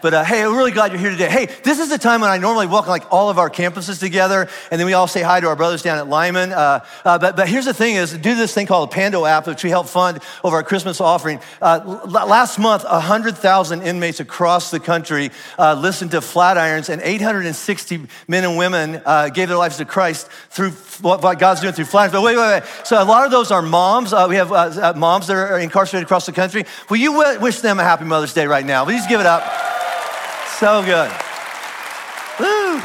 But uh, hey, I'm really glad you're here today. Hey, this is the time when I normally welcome like all of our campuses together, and then we all say hi to our brothers down at Limon. Uh, uh, but, but here's the thing: is do this thing called the Pando app, which we help fund over our Christmas offering. Uh, last month, 100,000 inmates across the country uh, listened to Flatirons, and 860 men and women uh, gave their lives to Christ through what, God's doing through Flatirons. But wait, wait, wait. So a lot of those are moms. we have moms that are incarcerated across the country. Will you wish them a happy Mother's Day right now? Please give it up. So good. Woo.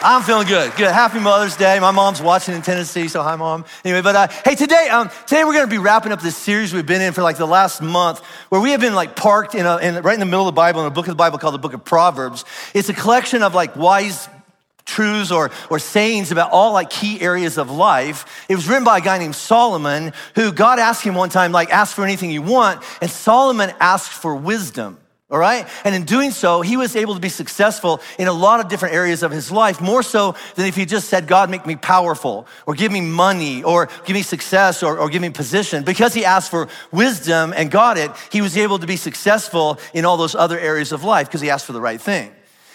I'm feeling good. Good. Happy Mother's Day. My mom's watching in Tennessee, so hi, mom. Anyway, but uh, hey, today, um, today we're going to be wrapping up this series we've been in for like the last month, where we have been like parked in, a, in right in the middle of the Bible, in a book of the Bible called the Book of Proverbs. It's a collection of like wise truths or, or sayings about all like key areas of life. It was written by a guy named Solomon, who God asked him one time, like, ask for anything you want, and Solomon asked for wisdom all right? And in doing so, he was able to be successful in a lot of different areas of his life, more so than if he just said, God, make me powerful, or give me money, or give me success, or, or give me position. Because he asked for wisdom and got it, he was able to be successful in all those other areas of life because he asked for the right thing.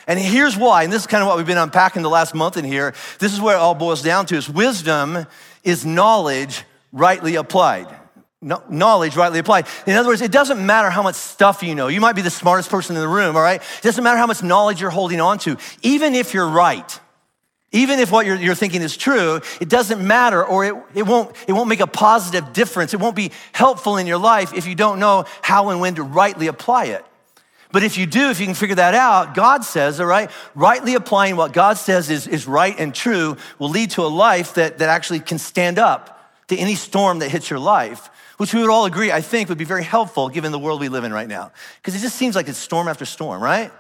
And here's why, and this is kind of what we've been unpacking the last month in here. This is where it all boils down to is wisdom is knowledge rightly applied knowledge rightly applied. In other words, it doesn't matter how much stuff you know. You might be the smartest person in the room, all right? It doesn't matter how much knowledge you're holding on to. Even if you're right, even if what you're, you're thinking is true, it doesn't matter or it, it, won't, it won't make a positive difference. It won't be helpful in your life if you don't know how and when to rightly apply it. But if you do, if you can figure that out, God says, all right, rightly applying what God says is, is right and true will lead to a life that, that actually can stand up to any storm that hits your life which we would all agree, I think, would be very helpful given the world we live in right now. Because it just seems like it's storm after storm, right?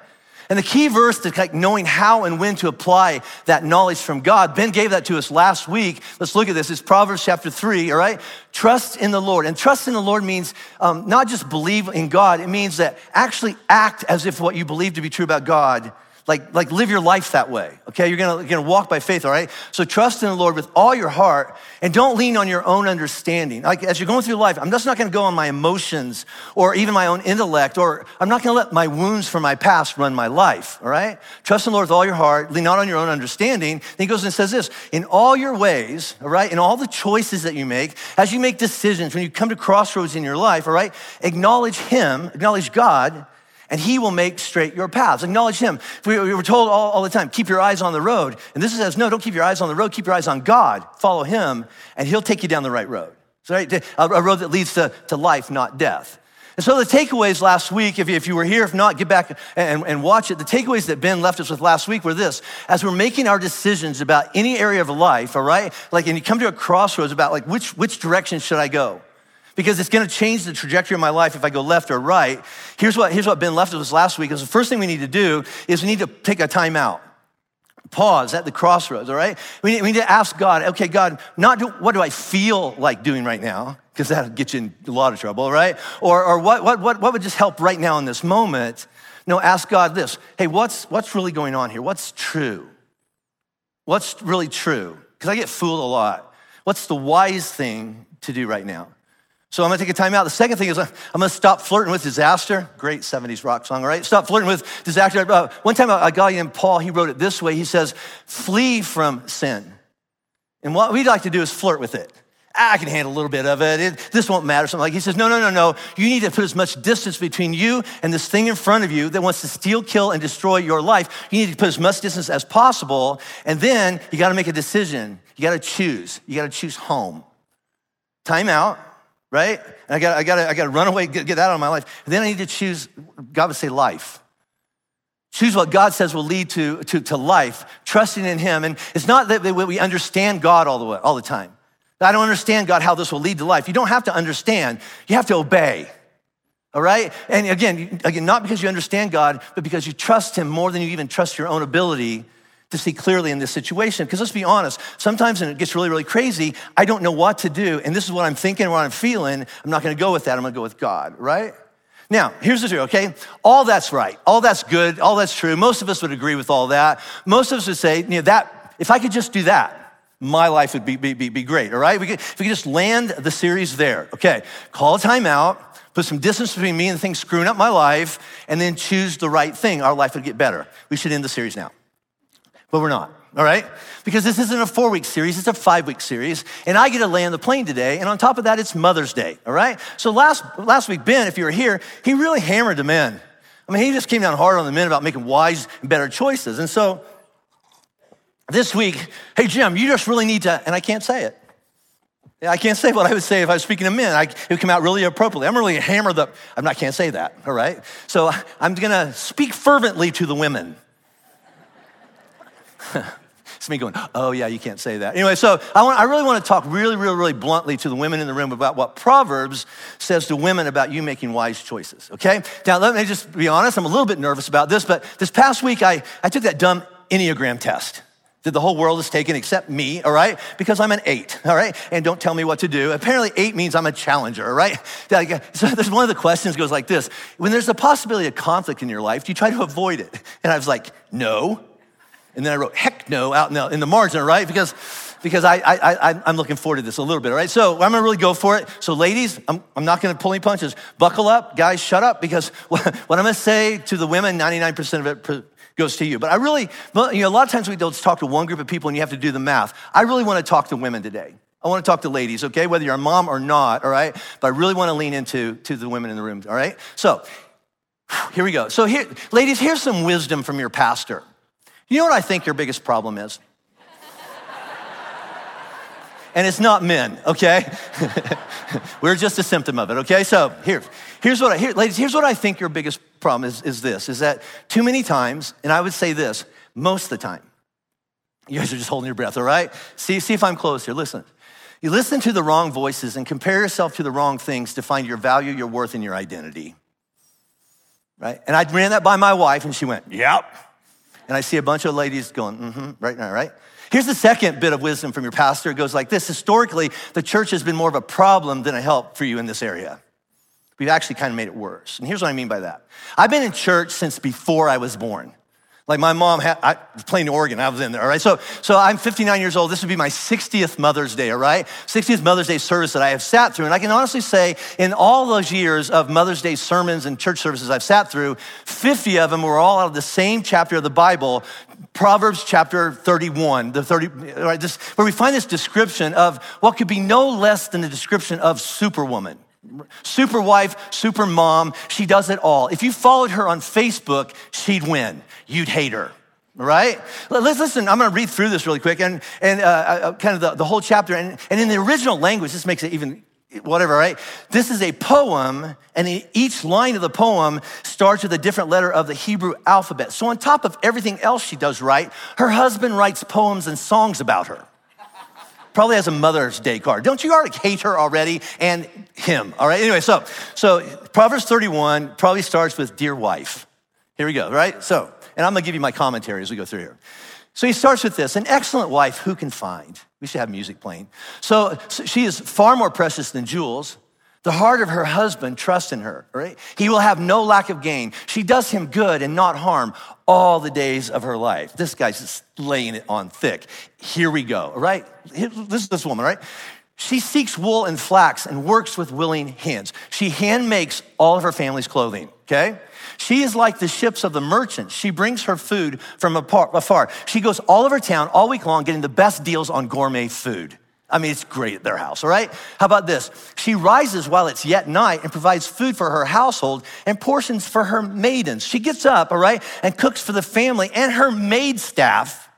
And the key verse to like knowing how and when to apply that knowledge from God, Ben gave that to us last week. Let's look at this. It's Proverbs chapter three, all right? Trust in the Lord. And trust in the Lord means um, not just believe in God, it means that actually act as if what you believe to be true about God like, like live your life that way, okay? You're gonna, you're gonna walk by faith, all right? So trust in the Lord with all your heart and don't lean on your own understanding. Like as you're going through life, I'm just not gonna go on my emotions or even my own intellect, or I'm not gonna let my wounds from my past run my life, all right? Trust in the Lord with all your heart, lean not on your own understanding. Then he goes and says this in all your ways, all right, in all the choices that you make, as you make decisions, when you come to crossroads in your life, all right, acknowledge him, acknowledge God and he will make straight your paths. Acknowledge him. We, were told all, all, the time, keep your eyes on the road. And this says, no, don't keep your eyes on the road, keep your eyes on God. Follow him, and he'll take you down the right road. So, right, a road that leads to, to life, not death. And so the takeaways last week, if you, if you were here, if not, get back and, and watch it. The takeaways that Ben left us with last week were this. As we're making our decisions about any area of life, all right? Like, and you come to a crossroads about like, which, which direction should I go? Because it's going to change the trajectory of my life if I go left or right. Here's what, here's what Ben left us last week is the first thing we need to do is we need to take a time out. Pause at the crossroads, all right? We need, we need to ask God, okay, God, not do, what do I feel like doing right now? Because that'll get you in a lot of trouble, right? Or, or what, what, what, what would just help right now in this moment? No, ask God this hey, what's, what's really going on here? What's true? What's really true? Because I get fooled a lot. What's the wise thing to do right now? So I'm gonna take a time out. The second thing is I'm gonna stop flirting with disaster. Great 70s rock song, all right? Stop flirting with disaster. Uh, one time a guy named Paul, he wrote it this way. He says, flee from sin. And what we'd like to do is flirt with it. Ah, I can handle a little bit of it. it. This won't matter. Something like he says, no, no, no, no. You need to put as much distance between you and this thing in front of you that wants to steal, kill, and destroy your life. You need to put as much distance as possible. And then you got to make a decision. You got to choose. You got to choose home. Time out right? And I got, I got, I got to run away, get, get that out of my life. And then I need to choose. God would say life. Choose what God says will lead to, to, to life, trusting in Him. And it's not that we understand God all the way, all the time. I don't understand God how this will lead to life. You don't have to understand. You have to obey. All right? And again, again, not because you understand God, but because you trust Him more than you even trust your own ability to see clearly in this situation. Because let's be honest, sometimes when it gets really, really crazy, I don't know what to do. And this is what I'm thinking, what I'm feeling. I'm not gonna go with that. I'm gonna go with God, right? Now, here's the truth, okay? All that's right. All that's good. All that's true. Most of us would agree with all that. Most of us would say, you know, that, if I could just do that, my life would be, be, be, be great, all right? We could, if we could just land the series there, okay? Call a timeout, put some distance between me and the things screwing up my life, and then choose the right thing, our life would get better. We should end the series now. But we're not, all right? Because this isn't a four week series, it's a five week series. And I get to land the plane today. And on top of that, it's Mother's Day, all right? So last, last week, Ben, if you were here, he really hammered the men. I mean, he just came down hard on the men about making wise and better choices. And so this week, hey, Jim, you just really need to, and I can't say it. I can't say what I would say if I was speaking to men. I, it would come out really appropriately. I'm really hammered up. I'm not, can't say that, all right? So I'm gonna speak fervently to the women. it's me going, oh yeah, you can't say that. Anyway, so I, want, I really want to talk really, really, really bluntly to the women in the room about what Proverbs says to women about you making wise choices, okay? Now, let me just be honest, I'm a little bit nervous about this, but this past week I, I took that dumb Enneagram test that the whole world has taken except me, all right? Because I'm an eight, all right? And don't tell me what to do. Apparently, eight means I'm a challenger, all right? So there's one of the questions goes like this When there's a possibility of conflict in your life, do you try to avoid it? And I was like, no. And then I wrote, heck no, out in the, in the margin, right? Because because I, I, I, am looking forward to this a little bit, all right? So I'm gonna really go for it. So, ladies, I'm, I'm not gonna pull any punches. Buckle up, guys, shut up, because what, what I'm gonna say to the women, 99% of it goes to you. But I really, you know, a lot of times we don't talk to one group of people and you have to do the math. I really want to talk to women today. I want to talk to ladies, okay? Whether you're a mom or not, all right? But I really want to lean into to the women in the room, all right? So here we go. So here, ladies, here's some wisdom from your pastor. You know what I think your biggest problem is? and it's not men, okay? We're just a symptom of it, okay? So here, here's what I, here, ladies, here's what I think your biggest problem is, is this, is that too many times, and I would say this, most of the time, you guys are just holding your breath, all right? See, see if I'm close here, listen. You listen to the wrong voices and compare yourself to the wrong things to find your value, your worth, and your identity. Right? And I ran that by my wife, and she went, Yep. And I see a bunch of ladies going, Mm-hmm, right now, right? Here's the second bit of wisdom from your pastor. It goes like this Historically, the church has been more of a problem than a help for you in this area. We've actually kind of made it worse. And here's what I mean by that I've been in church since before I was born. Like my mom had, I playing the organ, I was in there, all right? So, so I'm 59 years old. This would be my 60th Mother's Day, all right? 60th Mother's Day service that I have sat through. And I can honestly say, in all those years of Mother's Day sermons and church services I've sat through, 50 of them were all out of the same chapter of the Bible, Proverbs chapter 31, the 30, right, this, where we find this description of what could be no less than the description of Superwoman. Super wife, super mom, she does it all. If you followed her on Facebook, she'd win. You'd hate her right? Let's listen. I'm going to read through this really quick and, and uh, uh, kind of the, the whole chapter. And, and in the original language, this makes it even whatever, right? This is a poem, and each line of the poem starts with a different letter of the Hebrew alphabet. So, on top of everything else she does right, her husband writes poems and songs about her probably has a Mother's Day card. Don't you already hate her already and him? All right. Anyway, so so Proverbs 31 probably starts with dear wife. Here we go, right? So, and I'm gonna give you my commentary as we go through here. So he starts with this an excellent wife, who can find? We should have music playing. So, so she is far more precious than jewels. The heart of her husband trusts in her, right? He will have no lack of gain. She does him good and not harm all the days of her life. This guy's just laying it on thick. Here we go, right? This is this woman, right? She seeks wool and flax and works with willing hands. She hand makes all of her family's clothing, okay? She is like the ships of the merchants. She brings her food from afar. She goes all over town all week long getting the best deals on gourmet food. I mean, it's great at their house, all right? How about this? She rises while it's yet night and provides food for her household and portions for her maidens. She gets up, all right, and cooks for the family and her maid staff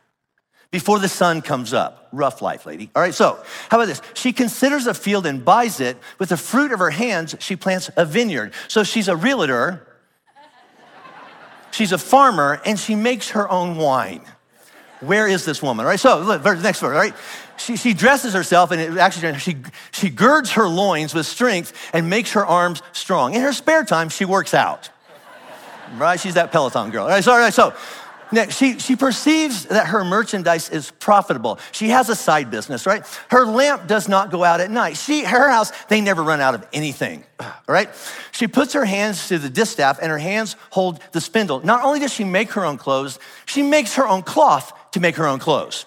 before the sun comes up. Rough life, lady. All right, so how about this? She considers a field and buys it. With the fruit of her hands, she plants a vineyard. So she's a realtor, she's a farmer, and she makes her own wine. Where is this woman? All right, so look, next verse, all right? She, she dresses herself and it actually she, she girds her loins with strength and makes her arms strong. In her spare time, she works out. right? She's that Peloton girl. All right, so, all right, so Next, she, she perceives that her merchandise is profitable. She has a side business, right? Her lamp does not go out at night. She, her house, they never run out of anything, all right? She puts her hands to the distaff and her hands hold the spindle. Not only does she make her own clothes, she makes her own cloth to make her own clothes.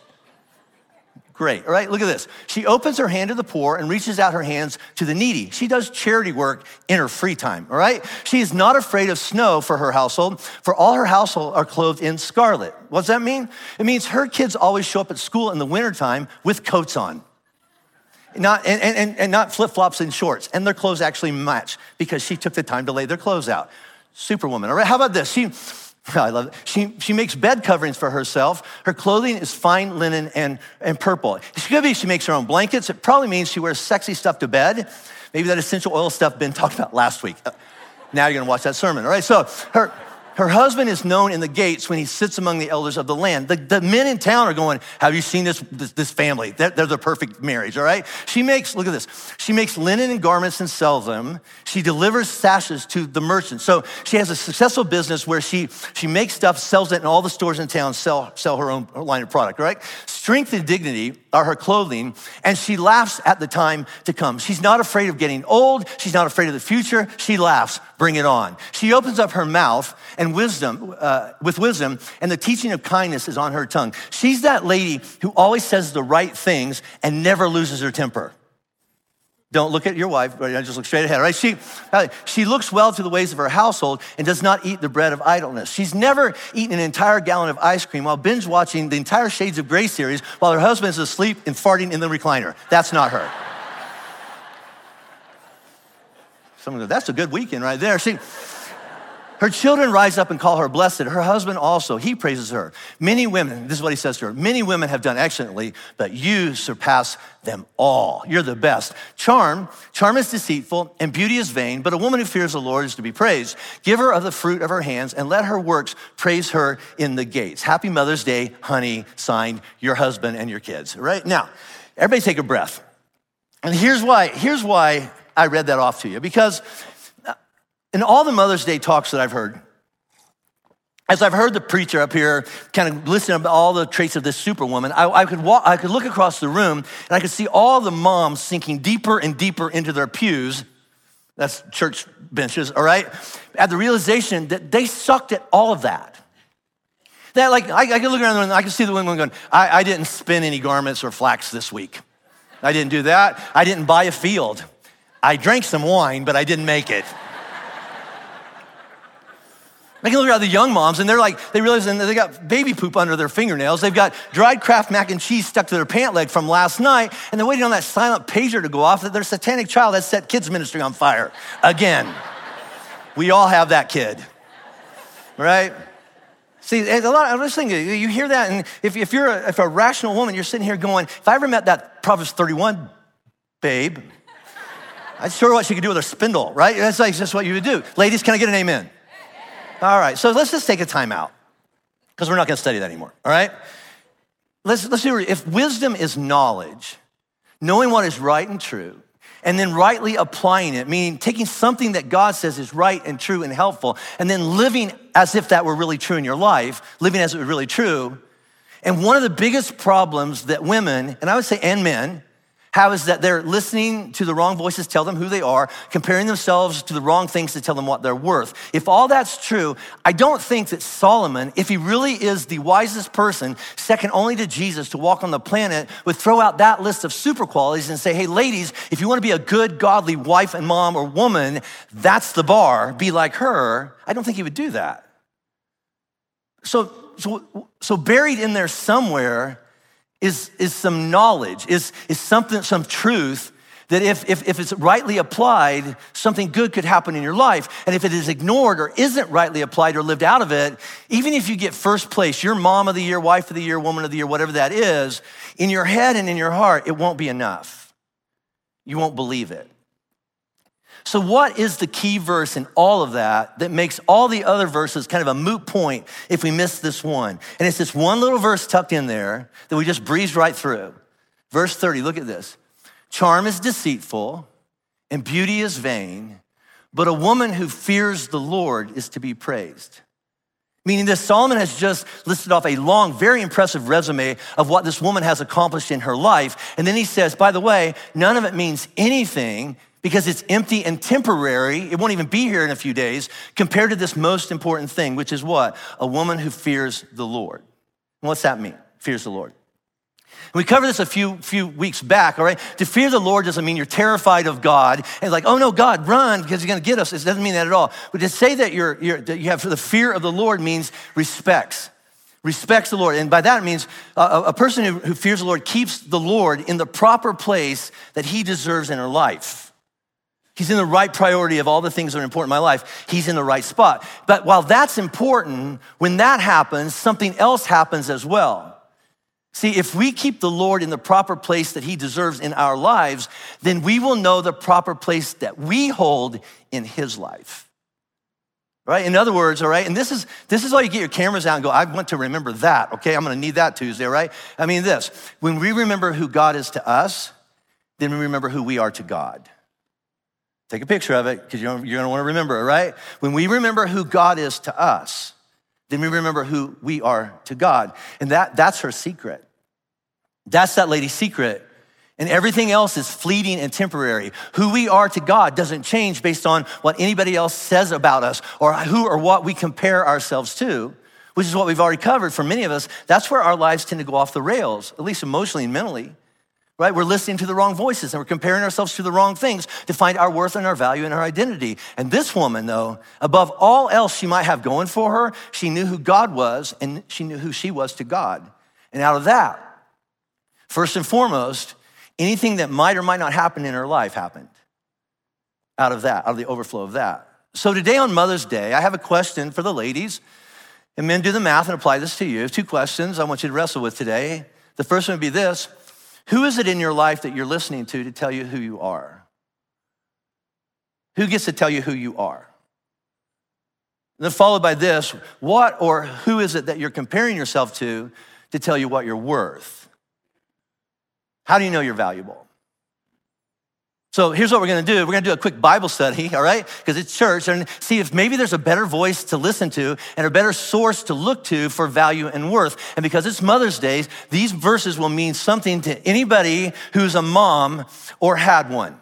Great, all right? Look at this. She opens her hand to the poor and reaches out her hands to the needy. She does charity work in her free time, all right? She is not afraid of snow for her household, for all her household are clothed in scarlet. What does that mean? It means her kids always show up at school in the wintertime with coats on. Not, and, and, and not flip flops and shorts, and their clothes actually match because she took the time to lay their clothes out. Superwoman. All right, how about this? She, I love it. She, she makes bed coverings for herself. Her clothing is fine linen and, and purple. She be she makes her own blankets. It probably means she wears sexy stuff to bed. Maybe that essential oil stuff Ben talked about last week. Uh, now you're gonna watch that sermon, all right? So her, her husband is known in the gates when he sits among the elders of the land. The, the men in town are going, Have you seen this, this, this family? They're, they're, the perfect marriage, all right? She makes, look at this, she makes linen and garments and sells them. She delivers sashes to the merchants. So she has a successful business where she, she makes stuff, sells it, and all the stores in town sell, sell her own line of product, right? Strength and dignity are her clothing, and she laughs at the time to come. She's not afraid of getting old. She's not afraid of the future. She laughs. Bring it on. She opens up her mouth and wisdom, uh, with wisdom, and the teaching of kindness is on her tongue. She's that lady who always says the right things and never loses her temper. Don't look at your wife, but just look straight ahead, right? She, uh, she looks well to the ways of her household and does not eat the bread of idleness. She's never eaten an entire gallon of ice cream while binge watching the entire Shades of Grey series while her husband is asleep and farting in the recliner. That's not her. Someone goes, that's a good weekend right there. She, her children rise up and call her blessed. Her husband also, he praises her. Many women, this is what he says to her, many women have done excellently, but you surpass them all. You're the best. Charm, charm is deceitful and beauty is vain, but a woman who fears the Lord is to be praised. Give her of the fruit of her hands and let her works praise her in the gates. Happy Mother's Day, honey, signed your husband and your kids, right? Now, everybody take a breath. And here's why, here's why I read that off to you, because uh, in all the Mother's Day talks that I've heard, as I've heard the preacher up here kind of listen to all the traits of this superwoman, I, I, could walk, I could look across the room and I could see all the moms sinking deeper and deeper into their pews. That's church benches, all right? At the realization that they sucked at all of that. That, like, I, I could look around and I could see the women going, I, I didn't spin any garments or flax this week. I didn't do that. I didn't buy a field. I drank some wine, but I didn't make it. I can look at the young moms and they're like, they realize they got baby poop under their fingernails. They've got dried Kraft mac and cheese stuck to their pant leg from last night, and they're waiting on that silent pager to go off that their satanic child has set kids' ministry on fire again. we all have that kid, right? See, a lot. I was thinking, you hear that, and if, if you're a, if a rational woman, you're sitting here going, if I ever met that Proverbs 31 babe, I'd show her what she could do with her spindle, right? That's like just what you would do. Ladies, can I get an amen? All right, so let's just take a time out because we're not going to study that anymore. All right? Let's, let's do If wisdom is knowledge, knowing what is right and true, and then rightly applying it, meaning taking something that God says is right and true and helpful, and then living as if that were really true in your life, living as it was really true. And one of the biggest problems that women, and I would say and men, how is that they're listening to the wrong voices tell them who they are, comparing themselves to the wrong things to tell them what they're worth. If all that's true, I don't think that Solomon, if he really is the wisest person, second only to Jesus to walk on the planet, would throw out that list of super qualities and say, hey, ladies, if you want to be a good, godly wife and mom or woman, that's the bar, be like her. I don't think he would do that. So, so, so buried in there somewhere is, is some knowledge, is, is something, some truth that if, if, if it's rightly applied, something good could happen in your life. And if it is ignored or isn't rightly applied or lived out of it, even if you get first place, your mom of the year, wife of the year, woman of the year, whatever that is, in your head and in your heart, it won't be enough. You won't believe it. So, what is the key verse in all of that that makes all the other verses kind of a moot point if we miss this one? And it's this one little verse tucked in there that we just breezed right through. Verse 30, look at this. Charm is deceitful and beauty is vain, but a woman who fears the Lord is to be praised. Meaning this, Solomon has just listed off a long, very impressive resume of what this woman has accomplished in her life. And then he says, by the way, none of it means anything because it's empty and temporary. It won't even be here in a few days compared to this most important thing, which is what? A woman who fears the Lord. And what's that mean? Fears the Lord. We covered this a few, few weeks back, all right? To fear the Lord doesn't mean you're terrified of God and like, oh no, God, run because he's gonna get us. It doesn't mean that at all. But to say that, you're, you're, that you have the fear of the Lord means respects. Respects the Lord. And by that it means a, a person who, who fears the Lord keeps the Lord in the proper place that he deserves in her life. He's in the right priority of all the things that are important in my life. He's in the right spot. But while that's important, when that happens, something else happens as well. See, if we keep the Lord in the proper place that he deserves in our lives, then we will know the proper place that we hold in his life. Right? In other words, all right, and this is this is why you get your cameras out and go, I want to remember that. Okay, I'm gonna need that Tuesday, right? I mean this. When we remember who God is to us, then we remember who we are to God. Take a picture of it, because you're, you're gonna wanna remember it, right? When we remember who God is to us, then we remember who we are to God. And that, that's her secret. That's that lady's secret. And everything else is fleeting and temporary. Who we are to God doesn't change based on what anybody else says about us or who or what we compare ourselves to, which is what we've already covered for many of us. That's where our lives tend to go off the rails, at least emotionally and mentally right? We're listening to the wrong voices and we're comparing ourselves to the wrong things to find our worth and our value and our identity. And this woman, though, above all else she might have going for her, she knew who God was and she knew who she was to God. And out of that, first and foremost, anything that might or might not happen in her life happened out of that, out of the overflow of that. So today on Mother's Day, I have a question for the ladies. And men, do the math and apply this to you. Two questions I want you to wrestle with today. The first one would be this who is it in your life that you're listening to to tell you who you are? Who gets to tell you who you are? And then followed by this, what or who is it that you're comparing yourself to to tell you what you're worth? How do you know you're valuable? So here's what we're gonna do. We're gonna do a quick Bible study, all right? Because it's church, and see if maybe there's a better voice to listen to and a better source to look to for value and worth. And because it's Mother's Day, these verses will mean something to anybody who's a mom or had one.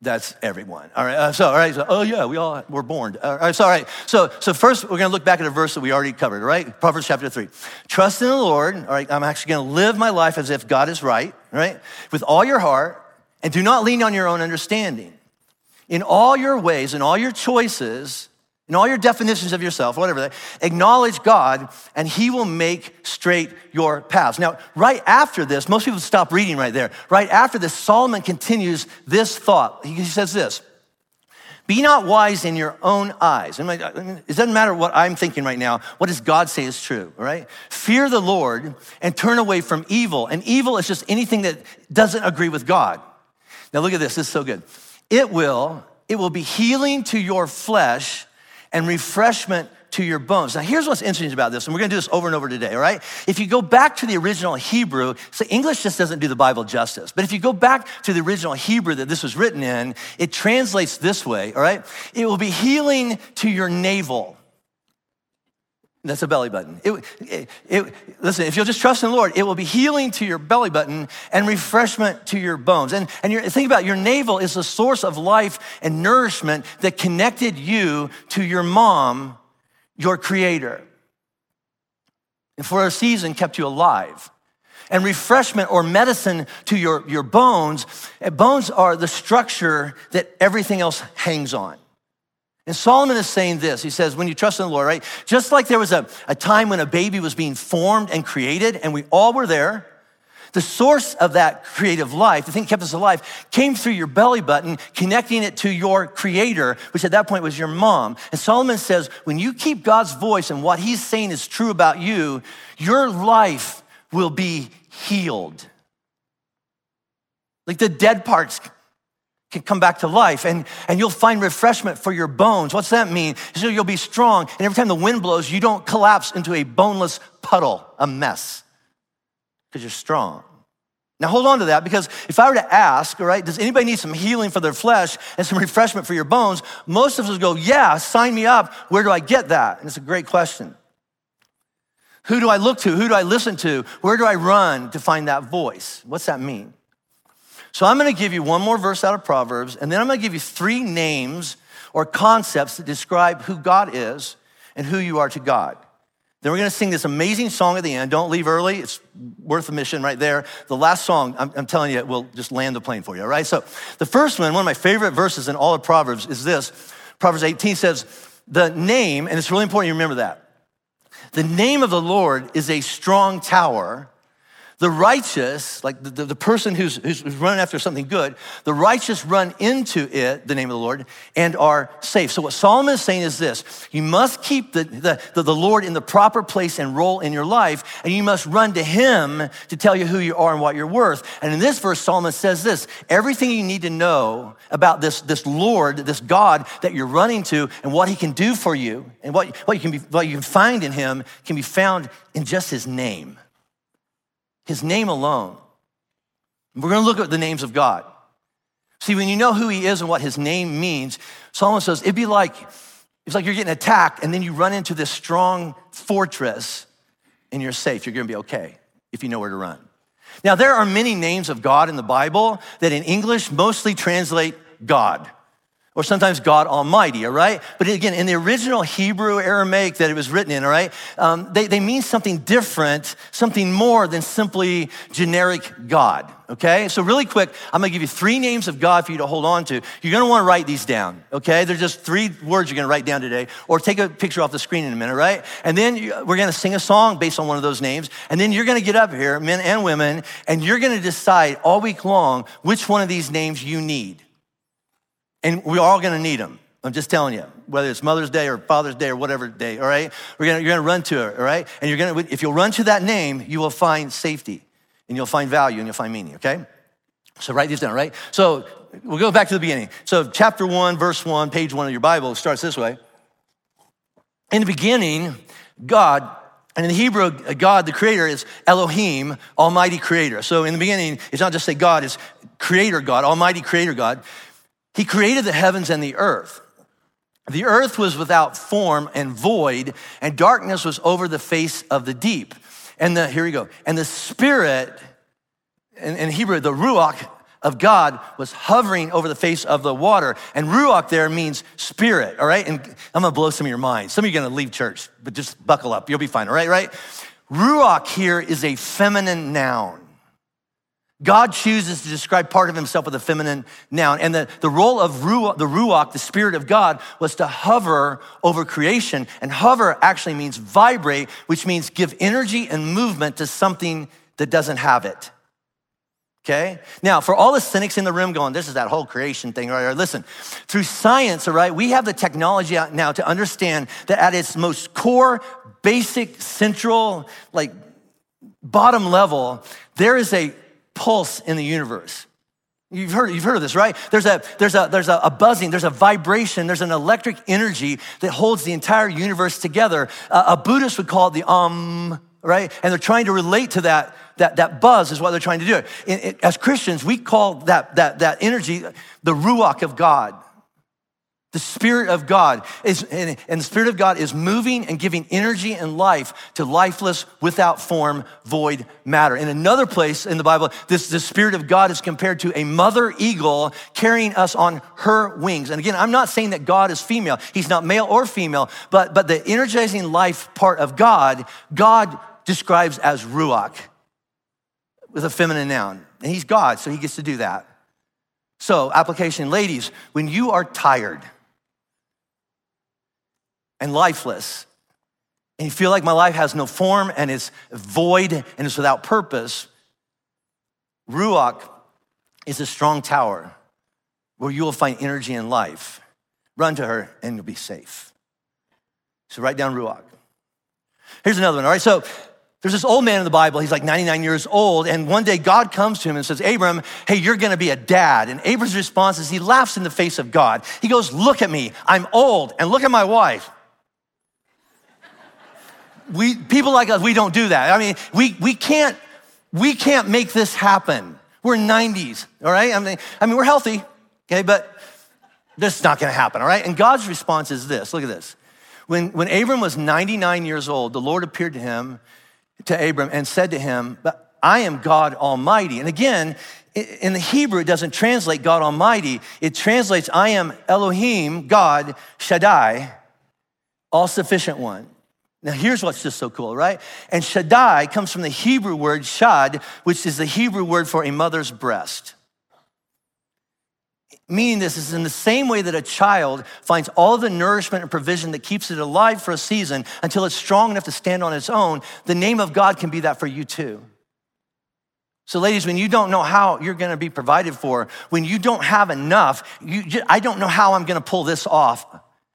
That's everyone. All right. Uh, so, all right. So, oh yeah, we all were born. All right. So, all right. So, so first we're going to look back at a verse that we already covered. All right. Proverbs chapter three. Trust in the Lord. All right. I'm actually going to live my life as if God is right. Right. With all your heart, and do not lean on your own understanding. In all your ways and all your choices, in all your definitions of yourself, whatever, acknowledge God and He will make straight your paths. Now, right after this, most people stop reading right there. Right after this, Solomon continues this thought. He says this Be not wise in your own eyes. it doesn't matter what I'm thinking right now. What does God say is true, right? Fear the Lord and turn away from evil. And evil is just anything that doesn't agree with God. Now, look at this. This is so good. It will, it will be healing to your flesh and refreshment to your bones. Now, here's what's interesting about this, and we're gonna do this over and over today, all right? If you go back to the original Hebrew, so English just doesn't do the Bible justice, but if you go back to the original Hebrew that this was written in, it translates this way, all right? It will be healing to your navel. That's a belly button. It, it, it, listen, if you'll just trust in the Lord, it will be healing to your belly button and refreshment to your bones. And, and think about it, your navel is the source of life and nourishment that connected you to your mom, your creator. And for a season kept you alive. And refreshment or medicine to your, your bones, bones are the structure that everything else hangs on. And Solomon is saying this. He says, when you trust in the Lord, right? Just like there was a, a time when a baby was being formed and created, and we all were there, the source of that creative life, the thing that kept us alive, came through your belly button, connecting it to your creator, which at that point was your mom. And Solomon says, when you keep God's voice and what he's saying is true about you, your life will be healed. Like the dead parts can come back to life and, and you'll find refreshment for your bones. What's that mean? So you'll be strong, and every time the wind blows, you don't collapse into a boneless puddle, a mess, because you're strong. Now hold on to that because if I were to ask, all right, does anybody need some healing for their flesh and some refreshment for your bones? Most of us go, yeah, sign me up. Where do I get that? And it's a great question. Who do I look to? Who do I listen to? Where do I run to find that voice? What's that mean? So I'm going to give you one more verse out of Proverbs, and then I'm going to give you three names or concepts that describe who God is and who you are to God. Then we're gonna sing this amazing song at the end. Don't leave early. It's worth a mission right there. The last song, I'm, I'm telling you, it will just land the plane for you, all right? So the first one, one of my favorite verses in all of Proverbs is this. Proverbs 18 says, the name, and it's really important you remember that. The name of the Lord is a strong tower the righteous, like the, the, the person who's, who's, running after something good, the righteous run into it, the name of the Lord, and are safe. So, what Solomon is saying is this you must keep the, the, the, the Lord in the proper place and role in your life, and you must run to Him to tell you who you are and what you're worth. And in this verse, Solomon says this everything you need to know about this, this Lord, this God that you're running to, and what He can do for you, and what, what, you can be, what you can find in Him can be found in just His name his name alone. We're going to look at the names of God. See, when you know who he is and what his name means, Solomon says it'd be like it's like you're getting attacked and then you run into this strong fortress and you're safe. You're going to be okay if you know where to run. Now, there are many names of God in the Bible that in English mostly translate God or sometimes God Almighty, all right? But again, in the original Hebrew Aramaic that it was written in, all right, um, they, they mean something different, something more than simply generic God, okay? So, really quick, I'm gonna give you three names of God for you to hold on to. You're gonna wanna write these down, okay? They're just three words you're gonna write down today, or take a picture off the screen in a minute, right? And then we're gonna sing a song based on one of those names, and then you're gonna get up here, men and women, and you're gonna decide all week long which one of these names you need. And we're all gonna need them. I'm just telling you, whether it's Mother's Day or Father's Day or whatever day, all right? We're gonna, you're gonna run to it, all right? And you're gonna, if you'll run to that name, you will find safety and you'll find value and you'll find meaning, okay? So write these down, right? So we'll go back to the beginning. So chapter one, verse one, page one of your Bible starts this way. In the beginning, God, and in the Hebrew, God, the creator, is Elohim, Almighty Creator. So in the beginning, it's not just say God, it's Creator God, Almighty Creator God. He created the heavens and the earth. The earth was without form and void, and darkness was over the face of the deep. And the, here we go. And the spirit, in, in Hebrew, the ruach of God was hovering over the face of the water. And ruach there means spirit, all right? And I'm gonna blow some of your minds. Some of you are gonna leave church, but just buckle up. You'll be fine, all right, right? Ruach here is a feminine noun. God chooses to describe part of himself with a feminine noun. And the, the role of ruach, the ruach, the spirit of God, was to hover over creation. And hover actually means vibrate, which means give energy and movement to something that doesn't have it. Okay? Now, for all the cynics in the room going, this is that whole creation thing, right? Or listen, through science, all right, we have the technology out now to understand that at its most core, basic, central, like bottom level, there is a pulse in the universe. You've heard, you've heard of this, right? There's, a, there's, a, there's a, a buzzing, there's a vibration, there's an electric energy that holds the entire universe together. Uh, a Buddhist would call it the um, right? And they're trying to relate to that, that, that buzz is what they're trying to do. In, in, as Christians, we call that, that, that energy the ruach of God. The Spirit of God is, and the Spirit of God is moving and giving energy and life to lifeless, without form, void matter. In another place in the Bible, this, the Spirit of God is compared to a mother eagle carrying us on her wings. And again, I'm not saying that God is female. He's not male or female, but, but the energizing life part of God, God describes as ruach with a feminine noun. And he's God, so he gets to do that. So, application, ladies, when you are tired, and lifeless, and you feel like my life has no form and is void and is without purpose, Ruach is a strong tower where you will find energy and life. Run to her and you'll be safe. So write down Ruach. Here's another one, all right? So there's this old man in the Bible, he's like 99 years old, and one day God comes to him and says, Abram, hey, you're gonna be a dad. And Abram's response is he laughs in the face of God. He goes, Look at me, I'm old, and look at my wife we people like us, we don't do that. I mean, we we can't we can't make this happen. We're 90s, all right? I mean, I mean, we're healthy, okay, but this is not gonna happen, all right? And God's response is this look at this. When, when Abram was 99 years old, the Lord appeared to him, to Abram, and said to him, But I am God Almighty. And again, in the Hebrew, it doesn't translate God Almighty. It translates, I am Elohim, God, Shaddai, all sufficient one. Now, here's what's just so cool, right? And Shaddai comes from the Hebrew word shad, which is the Hebrew word for a mother's breast. Meaning, this is in the same way that a child finds all the nourishment and provision that keeps it alive for a season until it's strong enough to stand on its own. The name of God can be that for you too. So, ladies, when you don't know how you're gonna be provided for, when you don't have enough, you, I don't know how I'm gonna pull this off,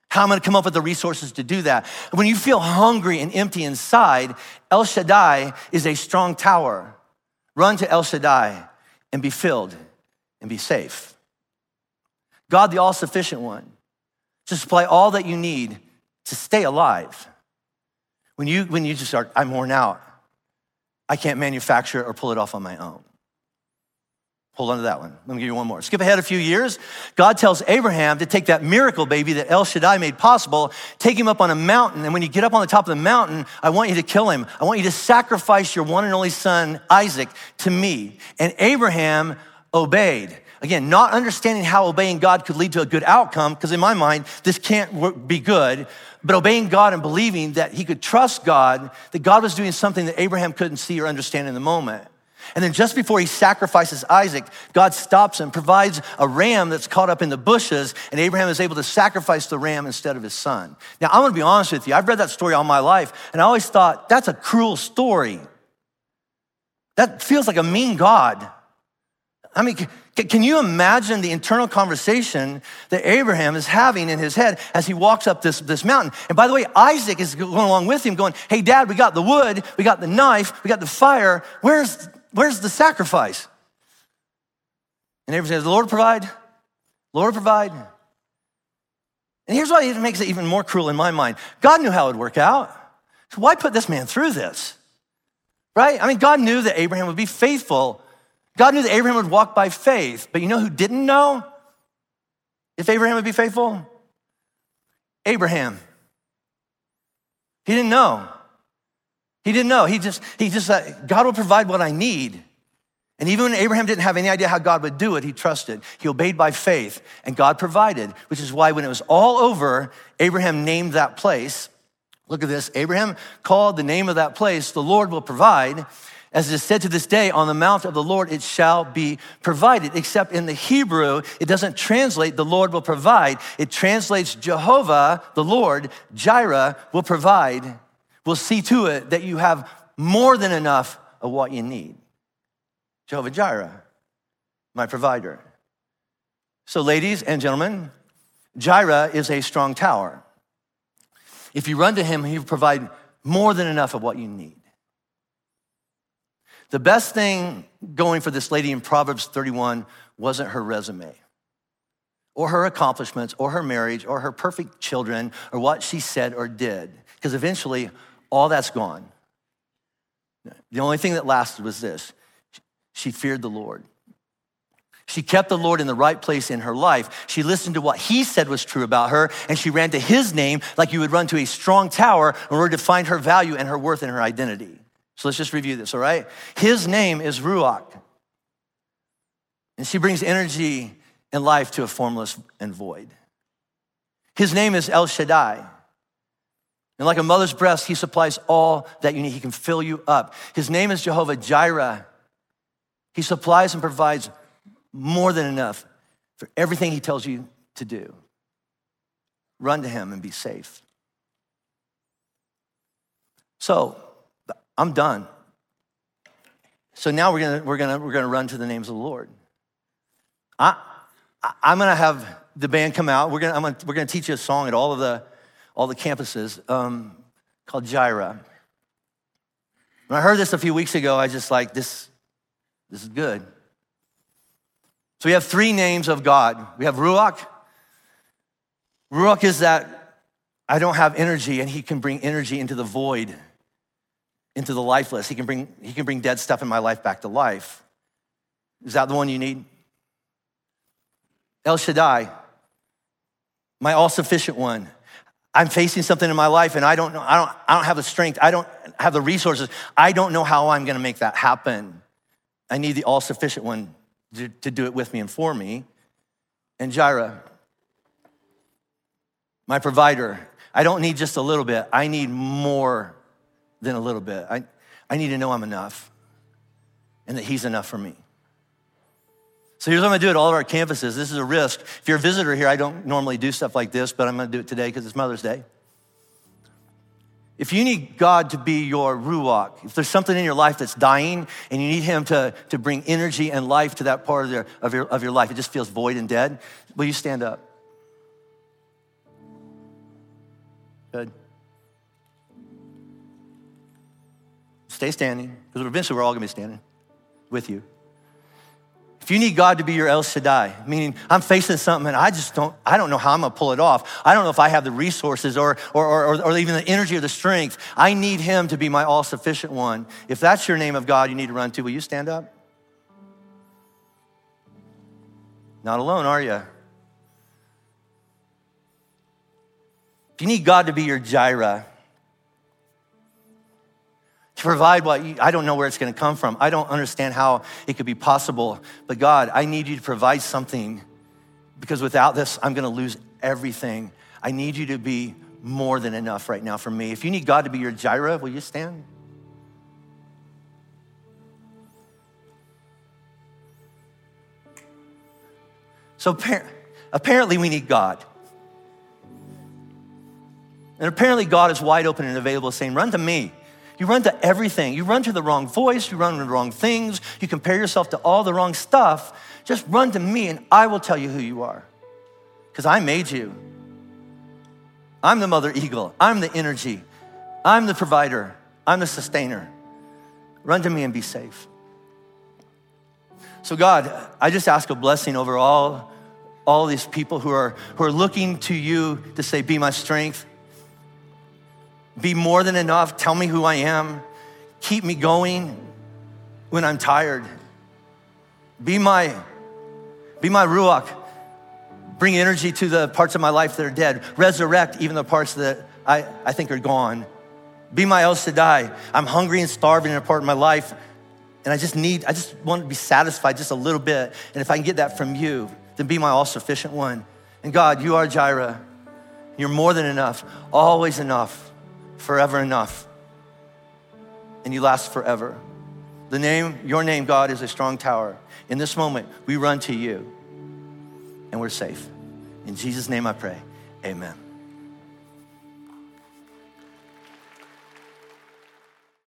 how am I'm gonna come up with the resources to do that. When you feel hungry and empty inside, El Shaddai is a strong tower. Run to El Shaddai and be filled and be safe. God, the all sufficient one, to supply all that you need to stay alive. When you, when you just start, I'm worn out, I can't manufacture it or pull it off on my own. Hold on to that one. Let me give you one more. Skip ahead a few years. God tells Abraham to take that miracle baby that El Shaddai made possible, take him up on a mountain. And when you get up on the top of the mountain, I want you to kill him. I want you to sacrifice your one and only son, Isaac, to me. And Abraham obeyed. Again, not understanding how obeying God could lead to a good outcome, because in my mind, this can't be good, but obeying God and believing that he could trust God, that God was doing something that Abraham couldn't see or understand in the moment. And then just before he sacrifices Isaac, God stops and provides a ram that's caught up in the bushes, and Abraham is able to sacrifice the ram instead of his son. Now, I'm gonna be honest with you. I've read that story all my life, and I always thought, that's a cruel story. That feels like a mean God. I mean, can you imagine the internal conversation that Abraham is having in his head as he walks up this, this mountain? And by the way, Isaac is going along with him, going, Hey, dad, we got the wood, we got the knife, we got the fire. Where's, where's the sacrifice? And Abraham says, The Lord provide, Lord provide. And here's why it makes it even more cruel in my mind God knew how it would work out. So why put this man through this? Right? I mean, God knew that Abraham would be faithful God knew that Abraham would walk by faith, but you know who didn't know if Abraham would be faithful? Abraham. He didn't know. He didn't know. He just, he just God will provide what I need. And even when Abraham didn't have any idea how God would do it, he trusted. He obeyed by faith, and God provided, which is why when it was all over, Abraham named that place. Look at this. Abraham called the name of that place, the Lord will provide. As it is said to this day, on the mount of the Lord it shall be provided. Except in the Hebrew, it doesn't translate the Lord will provide. It translates Jehovah, the Lord, Jireh, will provide. Will see to it that you have more than enough of what you need. Jehovah Jireh, my provider. So, ladies and gentlemen, Jireh is a strong tower. If you run to him, he will provide more than enough of what you need. The best thing going for this lady in Proverbs 31 wasn't her resume or her accomplishments or her marriage or her perfect children or what she said or did, because eventually all that's gone. The only thing that lasted was this she feared the Lord. She kept the Lord in the right place in her life. She listened to what he said was true about her, and she ran to his name like you would run to a strong tower in order to find her value and her worth and her identity. So let's just review this, all right? His name is Ruach. And she brings energy and life to a formless and void. His name is El Shaddai. And like a mother's breast, he supplies all that you need. He can fill you up. His name is Jehovah Jireh. He supplies and provides more than enough for everything he tells you to do. Run to him and be safe. So, I'm done. So now we're gonna, we're gonna, we're gonna run to the names of the Lord. I, I'm gonna have the band come out. We're gonna, I'm gonna, we're gonna teach you a song at all of the, all the campuses um, called Jireh. When I heard this a few weeks ago, I just like, this, this is good. So we have three names of God. We have Ruach. Ruach is that I don't have energy, and he can bring energy into the void into the lifeless. He can bring, he can bring dead stuff in my life back to life. Is that the one you need? El Shaddai, my all sufficient one. I'm facing something in my life and I don't know, I don't, I don't have the strength, I don't have the resources, I don't know how I'm gonna make that happen. I need the all sufficient one to, to do it with me and for me. And Jireh, my provider, I don't need just a little bit. I need more than a little bit. I, I need to know I'm enough and that He's enough for me. So here's what I'm gonna do at all of our campuses. This is a risk. If you're a visitor here, I don't normally do stuff like this, but I'm gonna do it today because it's Mother's Day. If you need God to be your ruach, if there's something in your life that's dying and you need Him to, to bring energy and life to that part of, your, of, your, of your life, it just feels void and dead, will you stand up? Good. Stay standing, because eventually we're all gonna be standing with you. If you need God to be your El Shaddai, meaning I'm facing something and I just don't, I don't know how I'm gonna pull it off. I don't know if I have the resources or, or, or, or even the energy or the strength. I need Him to be my all sufficient one. If that's your name of God you need to run to, will you stand up? Not alone, are you? If you need God to be your Jireh, to provide what you, I don't know where it's going to come from. I don't understand how it could be possible. But God, I need you to provide something because without this, I'm going to lose everything. I need you to be more than enough right now for me. If you need God to be your Jireh, will you stand? So apparently, we need God. And apparently, God is wide open and available, saying, Run to me. You run to everything. You run to the wrong voice. You run to the wrong things. You compare yourself to all the wrong stuff. Just run to me and I will tell you who you are. Because I made you. I'm the mother eagle. I'm the energy. I'm the provider. I'm the sustainer. Run to me and be safe. So, God, I just ask a blessing over all, all these people who are, who are looking to you to say, Be my strength, be more than enough. Tell me who I am. Keep me going when I'm tired. Be my, be my ruach. Bring energy to the parts of my life that are dead. Resurrect even the parts that I, I think are gone. Be my El Shaddai. I'm hungry and starving in a part of my life, and I just need, I just want to be satisfied just a little bit. And if I can get that from you, then be my all sufficient one. And God, you are Jireh. You're more than enough, always enough forever enough. And you last forever. The name, your name, God, is a strong tower. In this moment, we run to you and we're safe. In Jesus' name I pray. Amen.